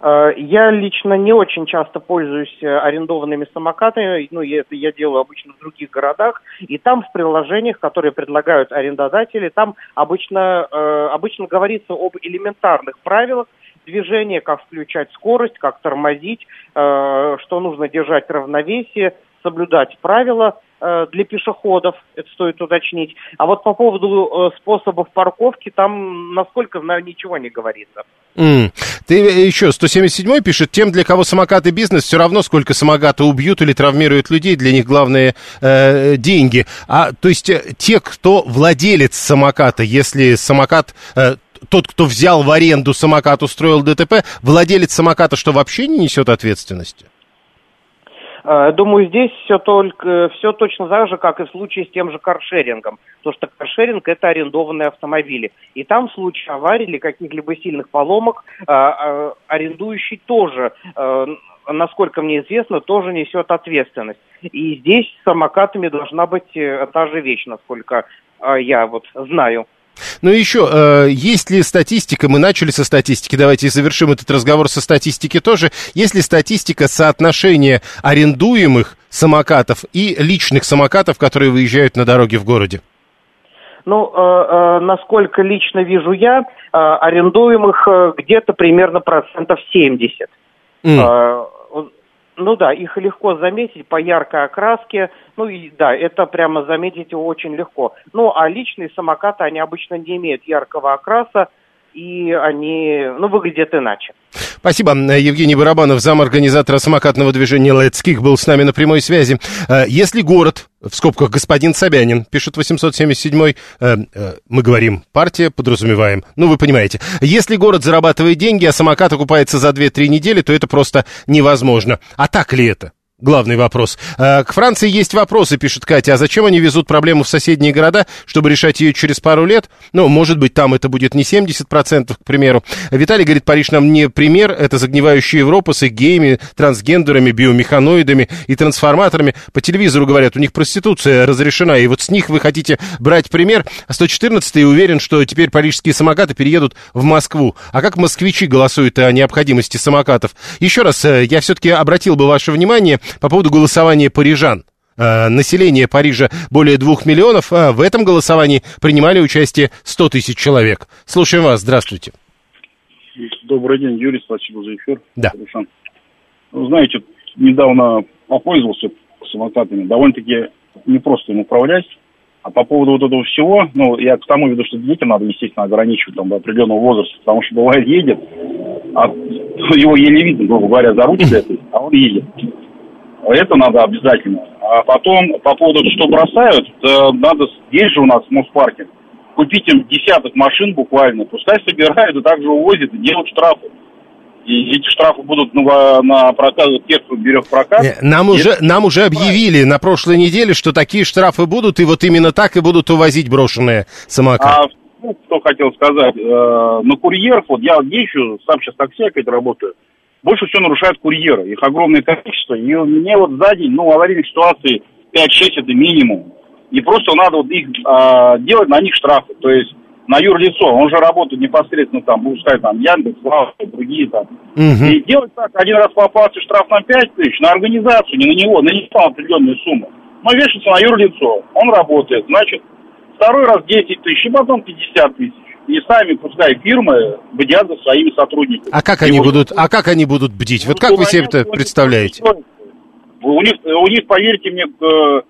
Э, я лично не очень часто пользуюсь э, арендованными самокатами, ну, это я делаю обычно в других городах, и там в приложениях, которые предлагают арендодатели, там обычно, э, обычно говорится об элементарных правилах движения, как включать скорость, как тормозить, что нужно держать равновесие, соблюдать правила, для пешеходов, это стоит уточнить. А вот по поводу э, способов парковки, там, насколько знаю, ничего не говорится. Mm. Ты еще 177 пишет, тем, для кого самокат и бизнес, все равно, сколько самоката убьют или травмируют людей, для них главные э, деньги. А, то есть э, те, кто владелец самоката, если самокат... Э, тот, кто взял в аренду самокат, устроил ДТП, владелец самоката что, вообще не несет ответственности? Э, думаю, здесь все только все точно так же, как и в случае с тем же каршерингом. Потому что каршеринг это арендованные автомобили. И там в случае аварии или каких-либо сильных поломок э, э, арендующий тоже насколько мне известно, тоже несет ответственность. И здесь с самокатами должна быть та же вещь, насколько я вот знаю. Ну и еще, э, есть ли статистика, мы начали со статистики, давайте завершим этот разговор со статистики тоже. Есть ли статистика соотношения арендуемых самокатов и личных самокатов, которые выезжают на дороге в городе? Ну, э, э, насколько лично вижу я, арендуемых где-то примерно процентов 70. Mm. Ну да, их легко заметить по яркой окраске. Ну и да, это прямо заметить очень легко. Ну а личные самокаты, они обычно не имеют яркого окраса, и они, ну, выглядят иначе. Спасибо. Евгений Барабанов, зам организатора самокатного движения Let's Kick, был с нами на прямой связи. Э, если город, в скобках господин Собянин, пишет 877-й, э, э, мы говорим партия, подразумеваем, ну вы понимаете. Если город зарабатывает деньги, а самокат окупается за 2-3 недели, то это просто невозможно. А так ли это? Главный вопрос. К Франции есть вопросы, пишет Катя. А зачем они везут проблему в соседние города, чтобы решать ее через пару лет? Ну, может быть, там это будет не 70%, к примеру. Виталий говорит, Париж нам не пример. Это загнивающая Европа с их геями, трансгендерами, биомеханоидами и трансформаторами. По телевизору говорят, у них проституция разрешена. И вот с них вы хотите брать пример. 114-й уверен, что теперь парижские самокаты переедут в Москву. А как москвичи голосуют о необходимости самокатов? Еще раз, э, я все-таки обратил бы ваше внимание по поводу голосования парижан. Э, население Парижа более двух миллионов, а в этом голосовании принимали участие 100 тысяч человек. Слушаем вас, здравствуйте. Добрый день, Юрий, спасибо за эфир. Да. Вы знаете, недавно попользовался самокатами, довольно-таки непросто им управлять. А по поводу вот этого всего, ну, я к тому веду, что детям надо, естественно, ограничивать там до определенного возраста, потому что бывает едет, а *laughs* его еле видно, грубо говоря, за ручку, *laughs* а он едет. Это надо обязательно. А потом, по поводу, что бросают, надо, есть же у нас в Моспарке, купить им десяток машин буквально, пускай собирают и также увозят и делают штрафы. И эти штрафы будут на, на прокат, тех, кто берет прокат. Э, нам уже, нам уже объявили на прошлой неделе, что такие штрафы будут, и вот именно так и будут увозить брошенные самокаты. А ну, что хотел сказать, э, на курьеров, вот я езжу, сам сейчас такси опять работаю, больше всего нарушают курьеры. Их огромное количество. И мне вот за день, ну, аварийных ситуаций 5-6 это минимум. И просто надо вот их э, делать на них штрафы. То есть на юрлицо. Он же работает непосредственно там, пускай там Яндекс, Лава, другие там. Мгм. И делать так, один раз попался штраф на 5 тысяч, на организацию, не на него, на него определенную сумму. Но вешается на юрлицо, он работает, значит, второй раз 10 тысяч, и потом 50 тысяч. И сами, пускай фирмы, бдят за своими сотрудниками. А как они будут, а как они будут бдить? Вот как вы себе это представляете? У них, у них, поверьте мне, э,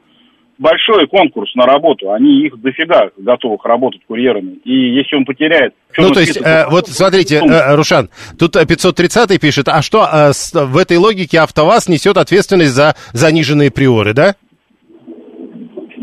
большой конкурс на работу. Они их дофига готовых работать курьерами. И если он потеряет... Ну, то есть, э, вот смотрите, э, Рушан, тут э, 530 пишет, а что э, с- в этой логике АвтоВАЗ несет ответственность за заниженные приоры, да?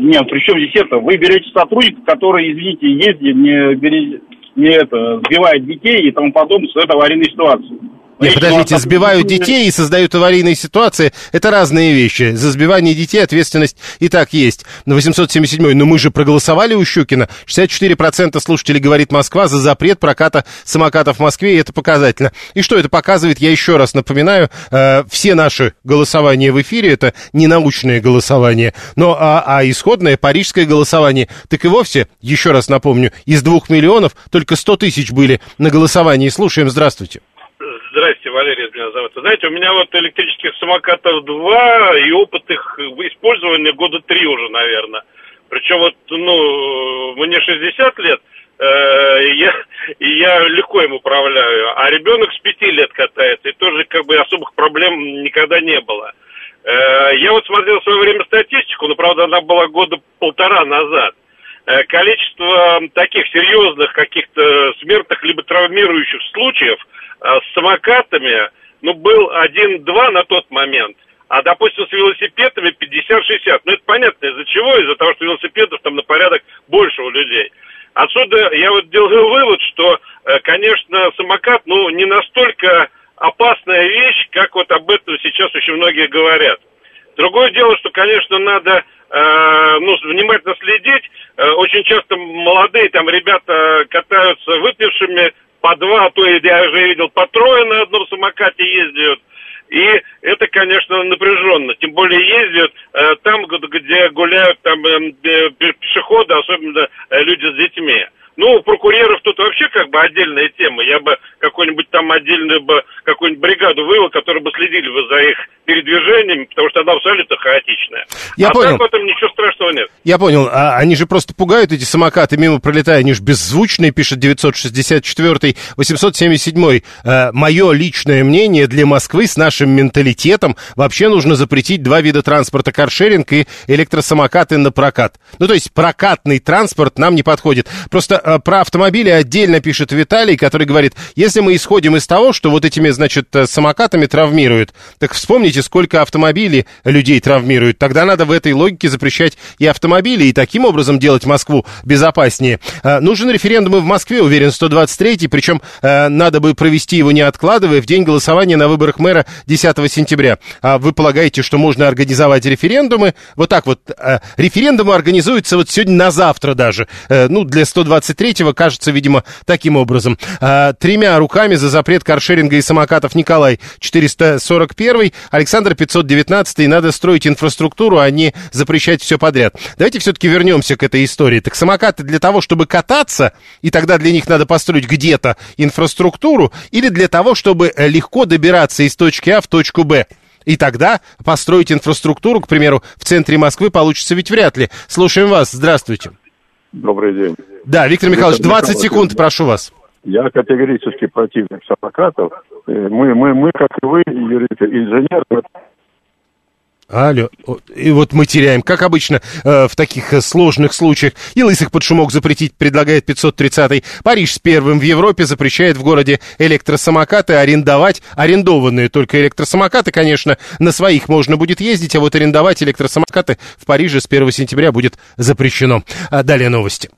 Нет, при чем здесь это? Вы берете сотрудника, который, извините, ездит, не, бере- не это, сбивает детей и тому подобное, что это аварийная ситуация. Нет, подождите, вас сбивают детей и создают аварийные ситуации. Это разные вещи. За сбивание детей ответственность и так есть. На 877 но мы же проголосовали у Щукина. 64% слушателей говорит Москва за запрет проката самокатов в Москве, и это показательно. И что это показывает, я еще раз напоминаю, э, все наши голосования в эфире это не научное голосование, но а, а исходное парижское голосование. Так и вовсе, еще раз напомню, из двух миллионов только 100 тысяч были на голосовании. Слушаем, здравствуйте. Здрасте, Валерий меня зовут. Знаете, у меня вот электрических самокатов два, и опыт их использования года три уже, наверное. Причем вот, ну, мне 60 лет, э, я, и я легко им управляю, а ребенок с пяти лет катается, и тоже как бы особых проблем никогда не было. Э, я вот смотрел в свое время статистику, но, правда, она была года полтора назад. Э, Количество таких серьезных каких-то смертных либо травмирующих случаев с самокатами, ну, был один-два на тот момент. А, допустим, с велосипедами 50-60. Ну, это понятно, из-за чего? Из-за того, что велосипедов там на порядок больше у людей. Отсюда я вот делаю вывод, что, э, конечно, самокат, ну, не настолько опасная вещь, как вот об этом сейчас очень многие говорят. Другое дело, что, конечно, надо э, ну, внимательно следить. Э, очень часто молодые там ребята катаются выпившими по два, а то я уже видел по трое на одном самокате ездят. И это, конечно, напряженно. Тем более ездят э, там, где гуляют там эм, э, пе- пешеходы, особенно э, люди с детьми. Ну, про курьеров тут вообще как бы отдельная тема. Я бы какую-нибудь там отдельную бы какую-нибудь бригаду вывел, которые бы следили бы за их передвижениями, потому что она абсолютно хаотичная. Я а понял. так в этом ничего страшного нет. Я понял, а они же просто пугают эти самокаты, мимо пролетая, они же беззвучные, пишет 964 877 э, Мое личное мнение, для Москвы с нашим менталитетом вообще нужно запретить два вида транспорта, каршеринг и электросамокаты на прокат. Ну, то есть прокатный транспорт нам не подходит. Просто про автомобили отдельно пишет Виталий, который говорит, если мы исходим из того, что вот этими, значит, э, самокатами травмируют, так вспомните, сколько автомобилей людей травмируют. Тогда надо в этой логике запрещать и автомобили, и таким образом делать Москву безопаснее. Э, нужен референдум и в Москве, уверен, 123-й, причем э, надо бы провести его не откладывая в день голосования на выборах мэра 10 сентября. А вы полагаете, что можно организовать референдумы? Вот так вот. э, референдумы организуются вот сегодня на завтра даже. Э, ну, для 123-го кажется, видимо, таким образом. Э, тремя руками за запрет каршеринга и самокатов Николай 441, Александр 519, надо строить инфраструктуру, а не запрещать все подряд. Давайте все-таки вернемся к этой истории. Так самокаты для того, чтобы кататься, и тогда для них надо построить где-то инфраструктуру, или для того, чтобы легко добираться из точки А в точку Б. И тогда построить инфраструктуру, к примеру, в центре Москвы получится ведь вряд ли. Слушаем вас. Здравствуйте. Добрый день. Да, Виктор Михайлович, 20 Михайлович, секунд, прошу вас. Я категорически противник самокатов. Э, Мы, мы, мы, как и вы, юрист, инженер, Алло, и вот мы теряем, как обычно э, в таких э, сложных случаях. И лысых под шумок запретить предлагает 530-й. Париж с первым в Европе запрещает в городе электросамокаты арендовать. Арендованные только электросамокаты, конечно, на своих можно будет ездить, а вот арендовать электросамокаты в Париже с 1 сентября будет запрещено. А далее новости.